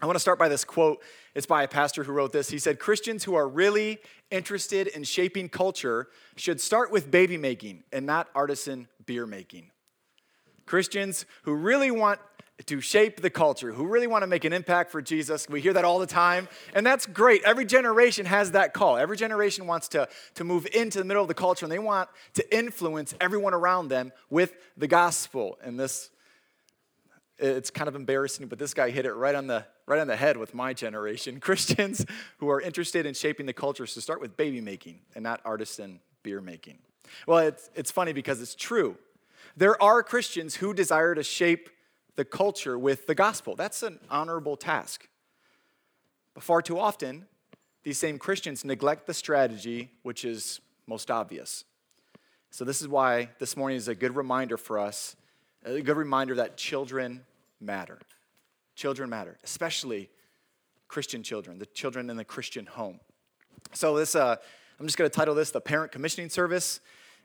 I want to start by this quote. It's by a pastor who wrote this. He said, Christians who are really interested in shaping culture should start with baby making and not artisan beer making. Christians who really want to shape the culture, who really want to make an impact for Jesus. We hear that all the time, and that's great. Every generation has that call. Every generation wants to, to move into the middle of the culture, and they want to influence everyone around them with the gospel. And this, it's kind of embarrassing, but this guy hit it right on the, right on the head with my generation. Christians who are interested in shaping the culture should start with baby making and not artisan beer making. Well, it's, it's funny because it's true. There are Christians who desire to shape the culture with the gospel. That's an honorable task. But far too often, these same Christians neglect the strategy which is most obvious. So, this is why this morning is a good reminder for us, a good reminder that children matter. Children matter, especially Christian children, the children in the Christian home. So, this, uh, I'm just going to title this the Parent Commissioning Service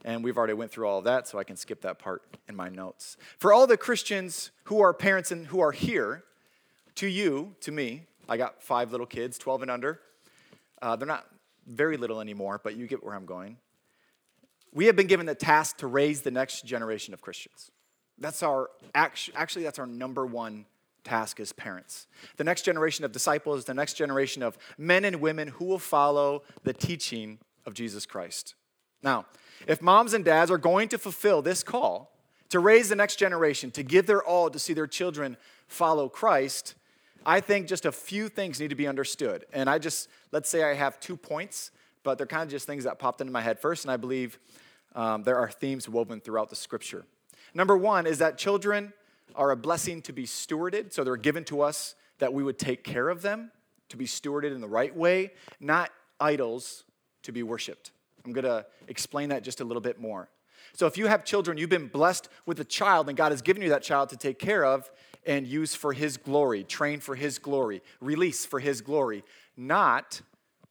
and we've already went through all of that so i can skip that part in my notes for all the christians who are parents and who are here to you to me i got five little kids 12 and under uh, they're not very little anymore but you get where i'm going we have been given the task to raise the next generation of christians that's our actually that's our number one task as parents the next generation of disciples the next generation of men and women who will follow the teaching of jesus christ now if moms and dads are going to fulfill this call to raise the next generation, to give their all to see their children follow Christ, I think just a few things need to be understood. And I just, let's say I have two points, but they're kind of just things that popped into my head first, and I believe um, there are themes woven throughout the scripture. Number one is that children are a blessing to be stewarded, so they're given to us that we would take care of them, to be stewarded in the right way, not idols to be worshiped. I'm going to explain that just a little bit more. So, if you have children, you've been blessed with a child, and God has given you that child to take care of and use for His glory, train for His glory, release for His glory, not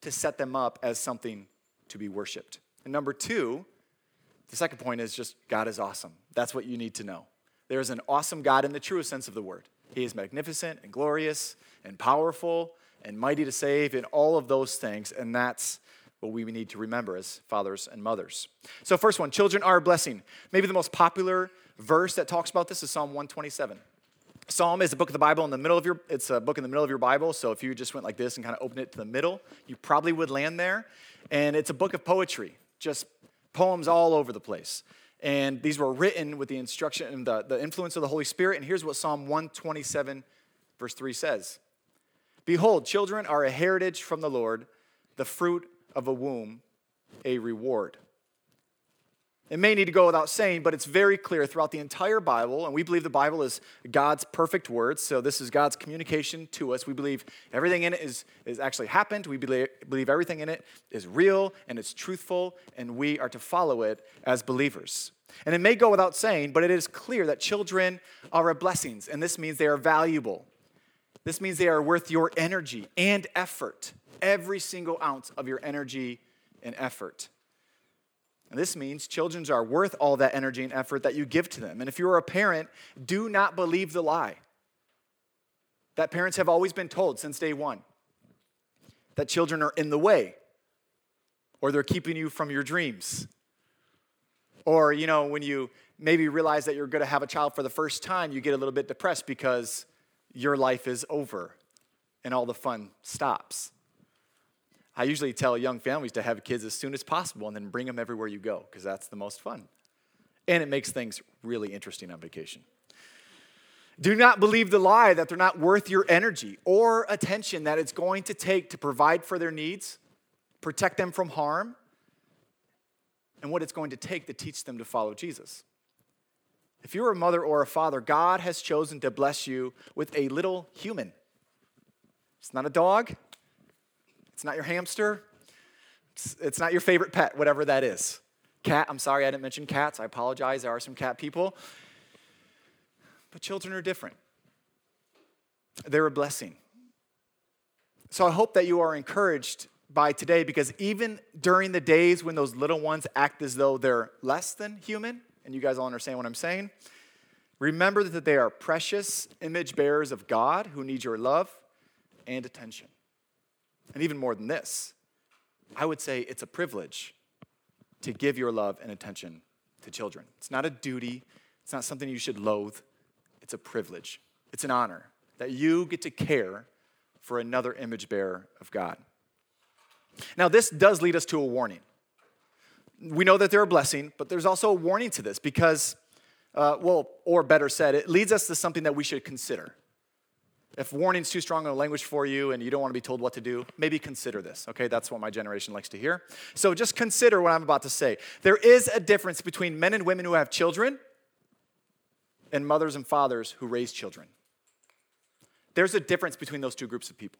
to set them up as something to be worshiped. And number two, the second point is just God is awesome. That's what you need to know. There is an awesome God in the truest sense of the word. He is magnificent and glorious and powerful and mighty to save and all of those things, and that's what we need to remember as fathers and mothers. So, first one children are a blessing. Maybe the most popular verse that talks about this is Psalm 127. Psalm is a book of the Bible in the middle of your, it's a book in the middle of your Bible. So if you just went like this and kind of opened it to the middle, you probably would land there. And it's a book of poetry, just poems all over the place. And these were written with the instruction and the, the influence of the Holy Spirit. And here's what Psalm 127, verse 3 says Behold, children are a heritage from the Lord, the fruit of a womb a reward. It may need to go without saying, but it's very clear throughout the entire Bible, and we believe the Bible is God's perfect words. So this is God's communication to us. We believe everything in it is, is actually happened. We believe, believe everything in it is real and it's truthful, and we are to follow it as believers. And it may go without saying, but it is clear that children are a blessings, and this means they are valuable. This means they are worth your energy and effort every single ounce of your energy and effort. And this means children are worth all that energy and effort that you give to them. And if you're a parent, do not believe the lie that parents have always been told since day one that children are in the way or they're keeping you from your dreams. Or, you know, when you maybe realize that you're going to have a child for the first time, you get a little bit depressed because your life is over and all the fun stops. I usually tell young families to have kids as soon as possible and then bring them everywhere you go because that's the most fun. And it makes things really interesting on vacation. Do not believe the lie that they're not worth your energy or attention that it's going to take to provide for their needs, protect them from harm, and what it's going to take to teach them to follow Jesus. If you're a mother or a father, God has chosen to bless you with a little human. It's not a dog, it's not your hamster. It's, it's not your favorite pet, whatever that is. Cat, I'm sorry I didn't mention cats. I apologize. There are some cat people. But children are different, they're a blessing. So I hope that you are encouraged by today because even during the days when those little ones act as though they're less than human, and you guys all understand what I'm saying, remember that they are precious image bearers of God who need your love and attention. And even more than this, I would say it's a privilege to give your love and attention to children. It's not a duty, it's not something you should loathe, it's a privilege. It's an honor that you get to care for another image bearer of God. Now, this does lead us to a warning. We know that they're a blessing, but there's also a warning to this because, uh, well, or better said, it leads us to something that we should consider. If warning's too strong a language for you and you don't want to be told what to do, maybe consider this, okay? That's what my generation likes to hear. So just consider what I'm about to say. There is a difference between men and women who have children and mothers and fathers who raise children. There's a difference between those two groups of people.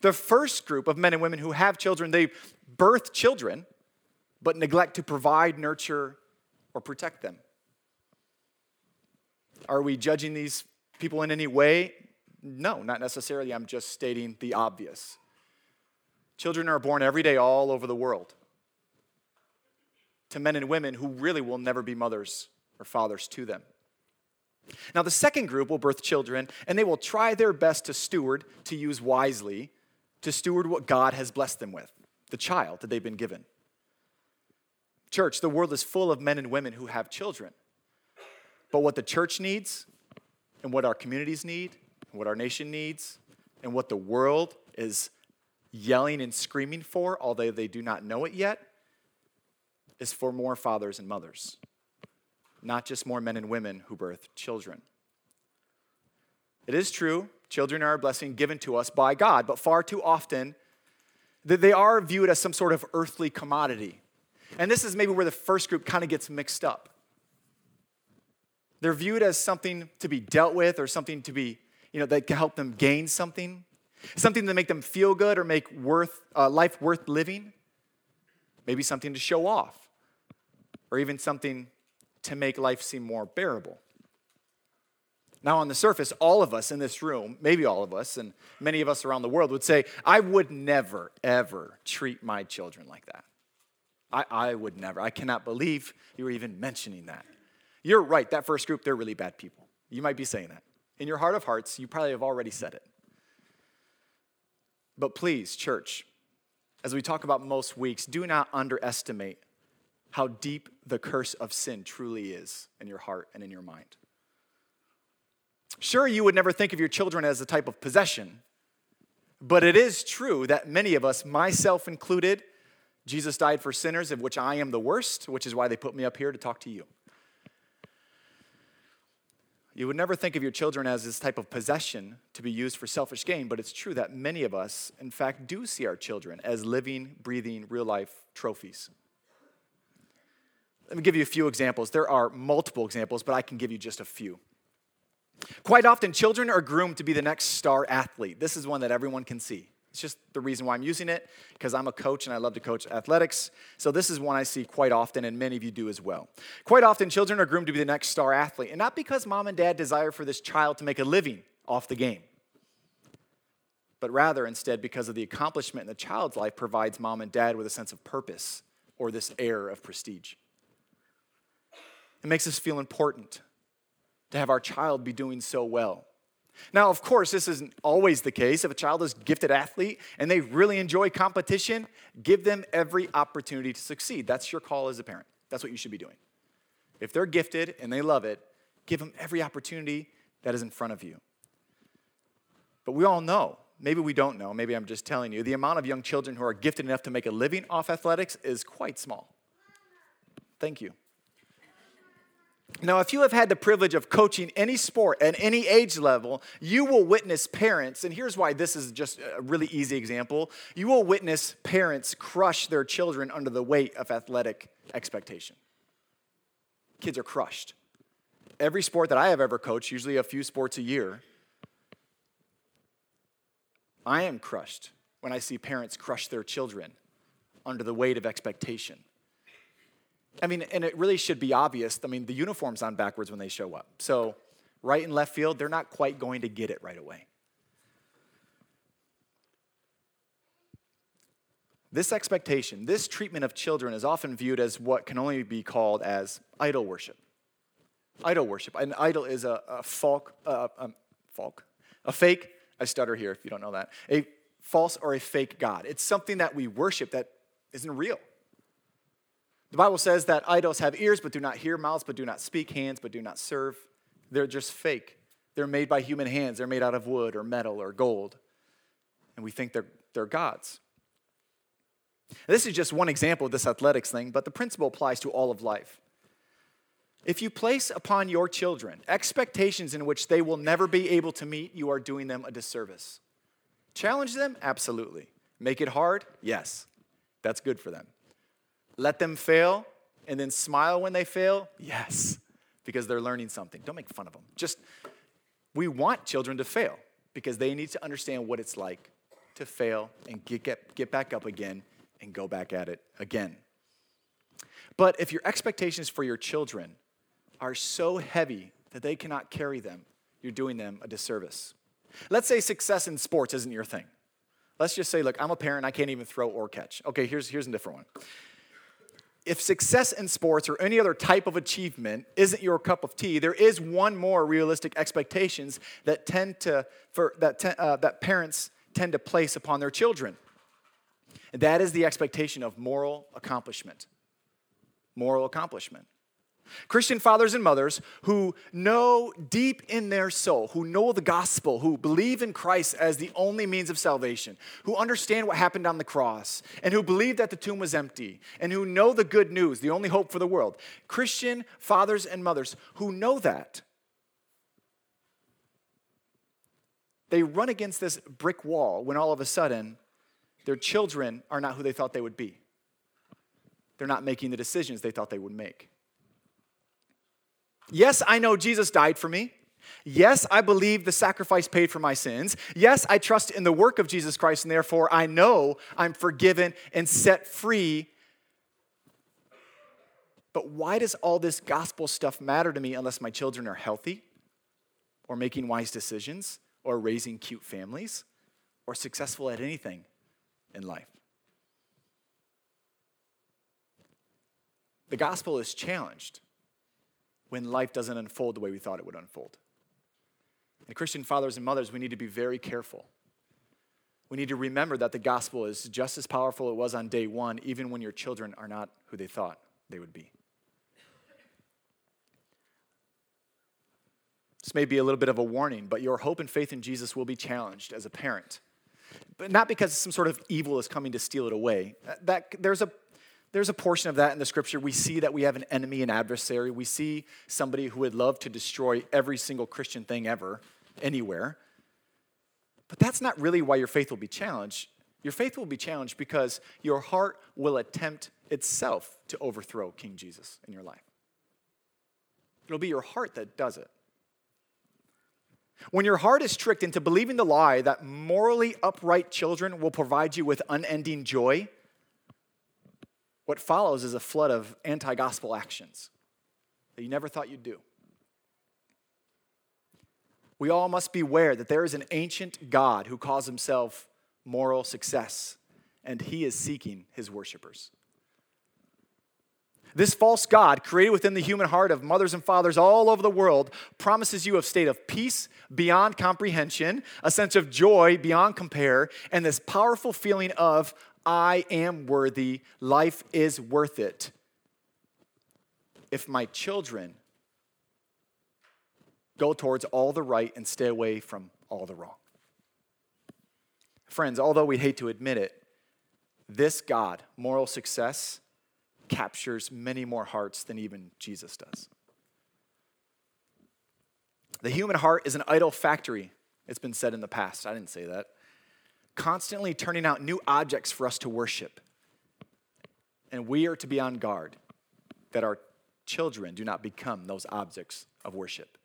The first group of men and women who have children, they birth children, but neglect to provide, nurture, or protect them. Are we judging these people in any way? No, not necessarily. I'm just stating the obvious. Children are born every day all over the world to men and women who really will never be mothers or fathers to them. Now, the second group will birth children, and they will try their best to steward, to use wisely, to steward what God has blessed them with, the child that they've been given. Church, the world is full of men and women who have children. But what the church needs, and what our communities need, what our nation needs, and what the world is yelling and screaming for, although they do not know it yet, is for more fathers and mothers, not just more men and women who birth children. It is true, children are a blessing given to us by God, but far too often they are viewed as some sort of earthly commodity. And this is maybe where the first group kind of gets mixed up. They're viewed as something to be dealt with or something to be you know, that can help them gain something, something to make them feel good or make worth, uh, life worth living, maybe something to show off, or even something to make life seem more bearable. Now, on the surface, all of us in this room, maybe all of us, and many of us around the world would say, I would never, ever treat my children like that. I, I would never. I cannot believe you were even mentioning that. You're right, that first group, they're really bad people. You might be saying that in your heart of hearts, you probably have already said it. But please, church, as we talk about most weeks, do not underestimate how deep the curse of sin truly is in your heart and in your mind. Sure, you would never think of your children as a type of possession, but it is true that many of us, myself included, Jesus died for sinners, of which I am the worst, which is why they put me up here to talk to you. You would never think of your children as this type of possession to be used for selfish gain, but it's true that many of us, in fact, do see our children as living, breathing, real life trophies. Let me give you a few examples. There are multiple examples, but I can give you just a few. Quite often, children are groomed to be the next star athlete. This is one that everyone can see. It's just the reason why I'm using it, because I'm a coach and I love to coach athletics. So this is one I see quite often, and many of you do as well. Quite often, children are groomed to be the next star athlete, and not because mom and dad desire for this child to make a living off the game, but rather instead because of the accomplishment in the child's life provides mom and dad with a sense of purpose or this air of prestige. It makes us feel important to have our child be doing so well. Now, of course, this isn't always the case. If a child is a gifted athlete and they really enjoy competition, give them every opportunity to succeed. That's your call as a parent. That's what you should be doing. If they're gifted and they love it, give them every opportunity that is in front of you. But we all know, maybe we don't know, maybe I'm just telling you, the amount of young children who are gifted enough to make a living off athletics is quite small. Thank you. Now, if you have had the privilege of coaching any sport at any age level, you will witness parents, and here's why this is just a really easy example. You will witness parents crush their children under the weight of athletic expectation. Kids are crushed. Every sport that I have ever coached, usually a few sports a year, I am crushed when I see parents crush their children under the weight of expectation. I mean, and it really should be obvious. I mean, the uniform's on backwards when they show up. So, right and left field, they're not quite going to get it right away. This expectation, this treatment of children is often viewed as what can only be called as idol worship. Idol worship. An idol is a, a folk, uh, folk, a fake I stutter here if you don't know that. A false or a fake God. It's something that we worship that isn't real. The Bible says that idols have ears but do not hear, mouths but do not speak, hands but do not serve. They're just fake. They're made by human hands. They're made out of wood or metal or gold. And we think they're, they're gods. This is just one example of this athletics thing, but the principle applies to all of life. If you place upon your children expectations in which they will never be able to meet, you are doing them a disservice. Challenge them? Absolutely. Make it hard? Yes. That's good for them. Let them fail and then smile when they fail? Yes, because they're learning something. Don't make fun of them. Just, we want children to fail because they need to understand what it's like to fail and get, get, get back up again and go back at it again. But if your expectations for your children are so heavy that they cannot carry them, you're doing them a disservice. Let's say success in sports isn't your thing. Let's just say, look, I'm a parent, I can't even throw or catch. Okay, here's, here's a different one. If success in sports or any other type of achievement isn't your cup of tea, there is one more realistic expectations that tend to, for, that, te- uh, that parents tend to place upon their children. And that is the expectation of moral accomplishment. Moral accomplishment. Christian fathers and mothers who know deep in their soul, who know the gospel, who believe in Christ as the only means of salvation, who understand what happened on the cross, and who believe that the tomb was empty, and who know the good news, the only hope for the world. Christian fathers and mothers who know that. They run against this brick wall when all of a sudden their children are not who they thought they would be. They're not making the decisions they thought they would make. Yes, I know Jesus died for me. Yes, I believe the sacrifice paid for my sins. Yes, I trust in the work of Jesus Christ, and therefore I know I'm forgiven and set free. But why does all this gospel stuff matter to me unless my children are healthy, or making wise decisions, or raising cute families, or successful at anything in life? The gospel is challenged when life doesn't unfold the way we thought it would unfold. And Christian fathers and mothers, we need to be very careful. We need to remember that the gospel is just as powerful as it was on day one, even when your children are not who they thought they would be. This may be a little bit of a warning, but your hope and faith in Jesus will be challenged as a parent. But not because some sort of evil is coming to steal it away. That, there's a there's a portion of that in the scripture. We see that we have an enemy, an adversary. We see somebody who would love to destroy every single Christian thing ever, anywhere. But that's not really why your faith will be challenged. Your faith will be challenged because your heart will attempt itself to overthrow King Jesus in your life. It'll be your heart that does it. When your heart is tricked into believing the lie that morally upright children will provide you with unending joy, what follows is a flood of anti gospel actions that you never thought you'd do. We all must beware that there is an ancient God who calls himself moral success, and he is seeking his worshipers. This false God, created within the human heart of mothers and fathers all over the world, promises you a state of peace beyond comprehension, a sense of joy beyond compare, and this powerful feeling of, I am worthy, life is worth it. If my children go towards all the right and stay away from all the wrong. Friends, although we hate to admit it, this God, moral success, captures many more hearts than even Jesus does. The human heart is an idol factory. It's been said in the past. I didn't say that constantly turning out new objects for us to worship. And we are to be on guard that our children do not become those objects of worship.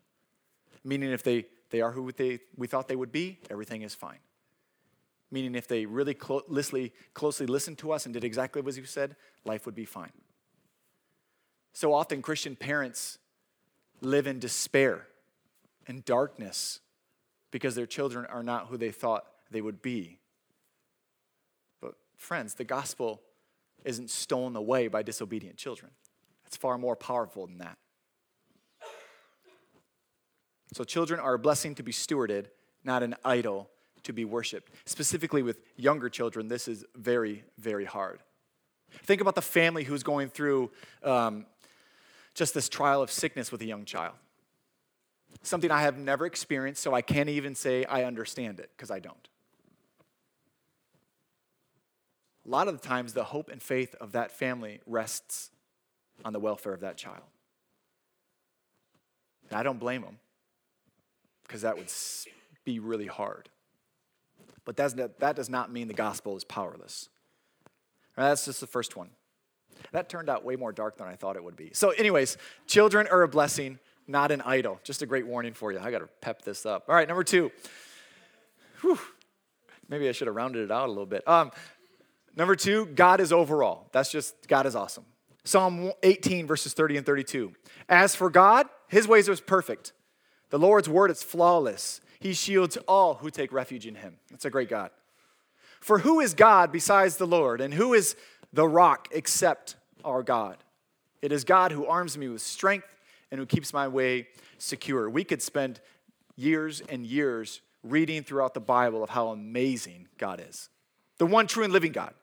Meaning, if they, they are who they, we thought they would be, everything is fine. Meaning, if they really closely, closely listened to us and did exactly as you said, life would be fine. So often, Christian parents live in despair and darkness because their children are not who they thought they would be. But, friends, the gospel isn't stolen away by disobedient children, it's far more powerful than that. So, children are a blessing to be stewarded, not an idol to be worshiped. Specifically with younger children, this is very, very hard. Think about the family who's going through um, just this trial of sickness with a young child. Something I have never experienced, so I can't even say I understand it, because I don't. A lot of the times, the hope and faith of that family rests on the welfare of that child. And I don't blame them, because that would be really hard. But that does not mean the gospel is powerless. That's just the first one. That turned out way more dark than I thought it would be. So, anyways, children are a blessing, not an idol. Just a great warning for you. I got to pep this up. All right, number two. Whew. Maybe I should have rounded it out a little bit. Um, number two, God is overall. That's just, God is awesome. Psalm 18, verses 30 and 32. As for God, his ways are perfect. The Lord's word is flawless. He shields all who take refuge in him. That's a great God. For who is God besides the Lord? And who is the rock except our God? It is God who arms me with strength and who keeps my way secure. We could spend years and years reading throughout the Bible of how amazing God is. The one true and living God,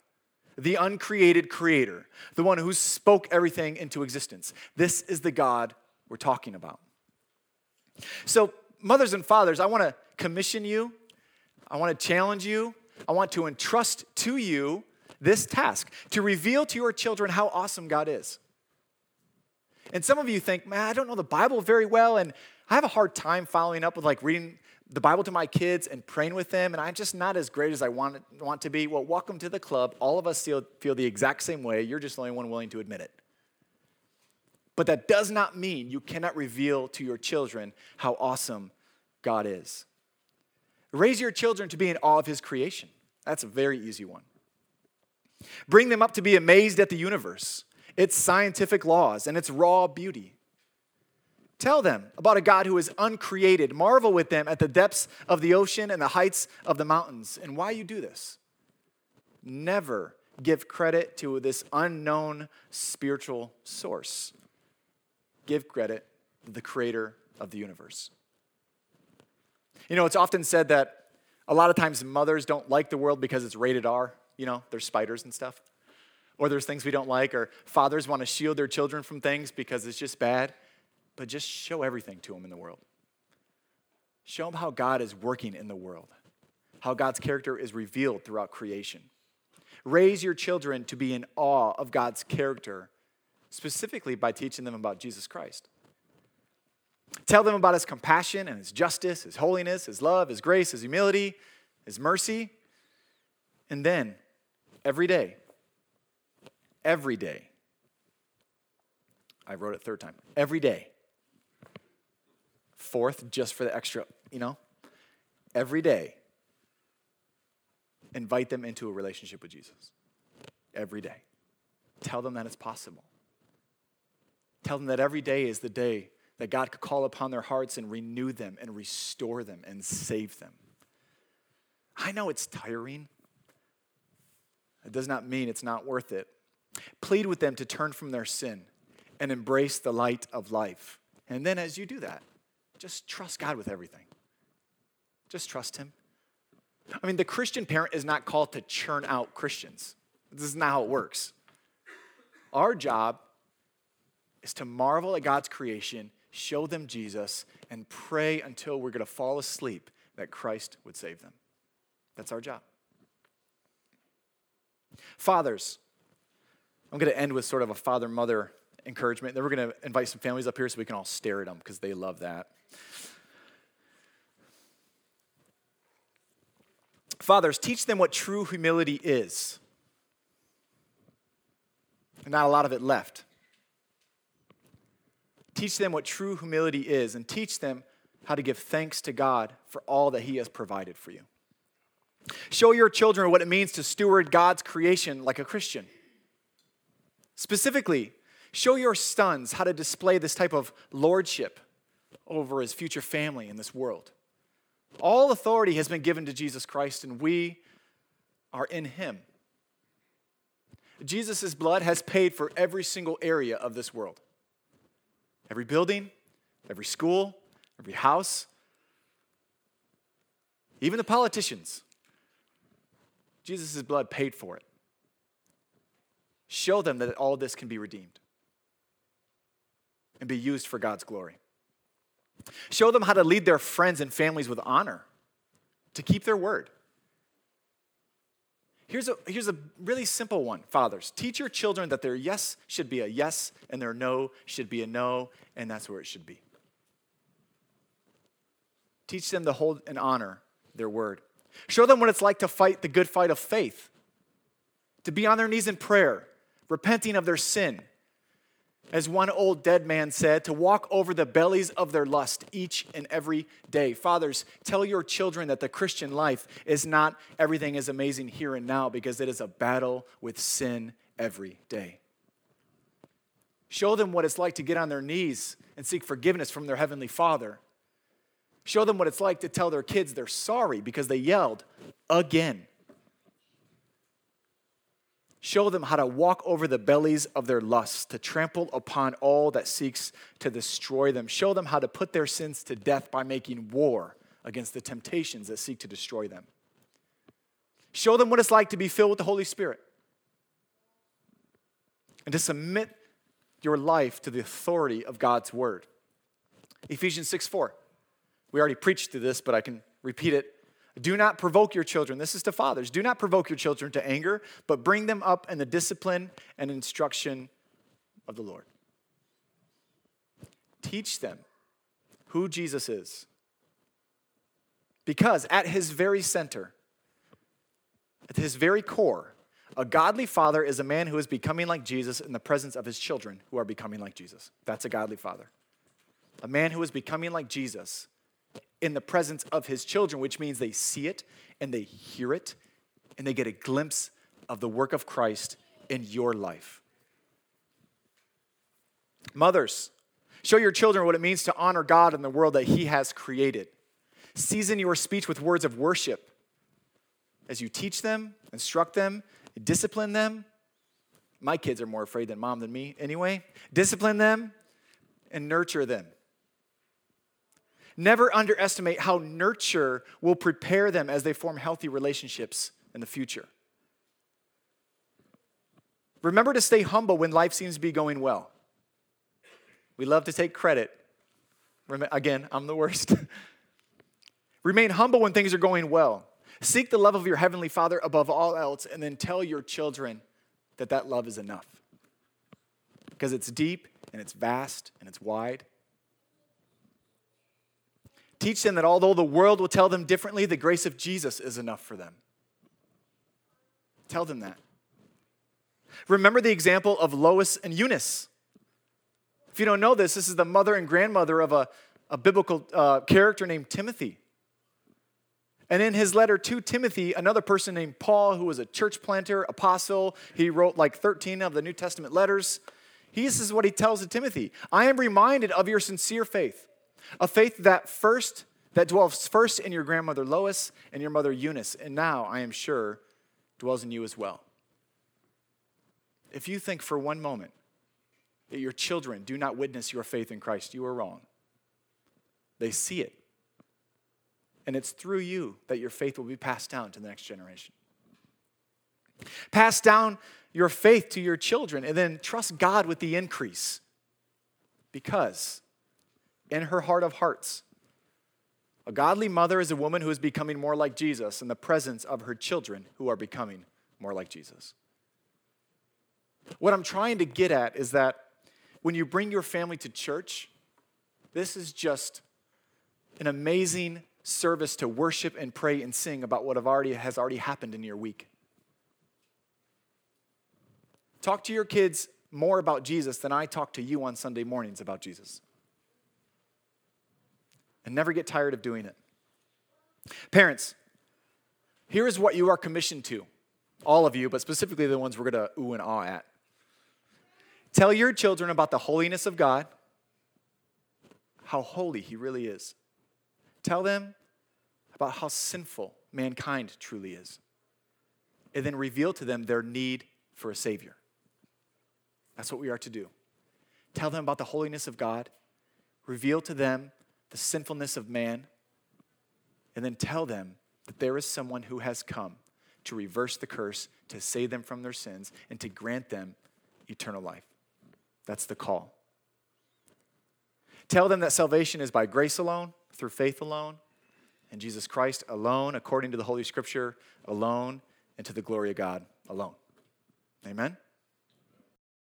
the uncreated creator, the one who spoke everything into existence. This is the God we're talking about. So, mothers and fathers, I want to commission you, I want to challenge you, I want to entrust to you this task to reveal to your children how awesome God is. And some of you think, man, I don't know the Bible very well, and I have a hard time following up with like reading the Bible to my kids and praying with them, and I'm just not as great as I want, want to be. Well, welcome to the club. All of us feel, feel the exact same way. You're just the only one willing to admit it. But that does not mean you cannot reveal to your children how awesome God is. Raise your children to be in awe of His creation. That's a very easy one. Bring them up to be amazed at the universe, its scientific laws, and its raw beauty. Tell them about a God who is uncreated. Marvel with them at the depths of the ocean and the heights of the mountains, and why you do this. Never give credit to this unknown spiritual source. Give credit to the creator of the universe. You know, it's often said that a lot of times mothers don't like the world because it's rated R. You know, there's spiders and stuff. Or there's things we don't like, or fathers want to shield their children from things because it's just bad. But just show everything to them in the world. Show them how God is working in the world, how God's character is revealed throughout creation. Raise your children to be in awe of God's character, specifically by teaching them about Jesus Christ. Tell them about his compassion and his justice, his holiness, his love, his grace, his humility, his mercy. And then every day, every day, I wrote it third time, every day, fourth, just for the extra, you know, every day, invite them into a relationship with Jesus. Every day. Tell them that it's possible. Tell them that every day is the day that God could call upon their hearts and renew them and restore them and save them. I know it's tiring. It does not mean it's not worth it. Plead with them to turn from their sin and embrace the light of life. And then as you do that, just trust God with everything. Just trust Him. I mean, the Christian parent is not called to churn out Christians. This is not how it works. Our job is to marvel at God's creation, show them Jesus, and pray until we're going to fall asleep that Christ would save them. That's our job. Fathers, I'm going to end with sort of a father mother encouragement. Then we're going to invite some families up here so we can all stare at them because they love that. Fathers, teach them what true humility is. And not a lot of it left. Teach them what true humility is and teach them how to give thanks to God for all that He has provided for you. Show your children what it means to steward God's creation like a Christian. Specifically, show your sons how to display this type of lordship over his future family in this world. All authority has been given to Jesus Christ, and we are in him. Jesus' blood has paid for every single area of this world every building, every school, every house. even the politicians. Jesus' blood paid for it. Show them that all this can be redeemed and be used for God's glory. Show them how to lead their friends and families with honor, to keep their word. Here's a, here's a really simple one, fathers. Teach your children that their yes should be a yes and their no should be a no, and that's where it should be. Teach them to hold and honor their word. Show them what it's like to fight the good fight of faith, to be on their knees in prayer, repenting of their sin. As one old dead man said, to walk over the bellies of their lust each and every day. Fathers, tell your children that the Christian life is not everything is amazing here and now because it is a battle with sin every day. Show them what it's like to get on their knees and seek forgiveness from their Heavenly Father. Show them what it's like to tell their kids they're sorry because they yelled again. Show them how to walk over the bellies of their lusts, to trample upon all that seeks to destroy them. Show them how to put their sins to death by making war against the temptations that seek to destroy them. Show them what it's like to be filled with the Holy Spirit and to submit your life to the authority of God's word. Ephesians 6 4. We already preached through this, but I can repeat it do not provoke your children. This is to fathers. Do not provoke your children to anger, but bring them up in the discipline and instruction of the Lord. Teach them who Jesus is. Because at his very center, at his very core, a godly father is a man who is becoming like Jesus in the presence of his children who are becoming like Jesus. That's a godly father. A man who is becoming like Jesus in the presence of his children, which means they see it and they hear it and they get a glimpse of the work of Christ in your life. Mothers, show your children what it means to honor God in the world that He has created. Season your speech with words of worship as you teach them, instruct them, discipline them. My kids are more afraid than mom than me anyway. Discipline them and nurture them. Never underestimate how nurture will prepare them as they form healthy relationships in the future. Remember to stay humble when life seems to be going well. We love to take credit. Again, I'm the worst. Remain humble when things are going well. Seek the love of your Heavenly Father above all else, and then tell your children that that love is enough. Because it's deep and it's vast and it's wide Teach them that although the world will tell them differently, the grace of Jesus is enough for them. Tell them that. Remember the example of Lois and Eunice. If you don't know this, this is the mother and grandmother of a, a biblical uh, character named Timothy. And in his letter to Timothy, another person named Paul, who was a church planter, apostle, he wrote like 13 of the New Testament letters. He, this is what he tells to Timothy I am reminded of your sincere faith a faith that first that dwells first in your grandmother Lois and your mother Eunice, and now I am sure dwells in you as well. If you think for one moment that your children do not witness your faith in Christ, you are wrong. They see it. And it's through you that your faith will be passed down to the next generation. Pass down your faith to your children and then trust God with the increase. Because in her heart of hearts. A godly mother is a woman who is becoming more like Jesus in the presence of her children who are becoming more like Jesus. What I'm trying to get at is that when you bring your family to church, this is just an amazing service to worship and pray and sing about what have already, has already happened in your week. Talk to your kids more about Jesus than I talk to you on Sunday mornings about Jesus and never get tired of doing it. Parents, here is what you are commissioned to. All of you, but specifically the ones we're going to ooh and ah at. Tell your children about the holiness of God, how holy He really is. Tell them about how sinful mankind truly is. And then reveal to them their need for a Savior. That's what we are to do. Tell them about the holiness of God, reveal to them the sinfulness of man, and then tell them that there is someone who has come to reverse the curse, to save them from their sins, and to grant them eternal life. That's the call. Tell them that salvation is by grace alone, through faith alone, in Jesus Christ alone, according to the Holy Scripture alone, and to the glory of God alone. Amen?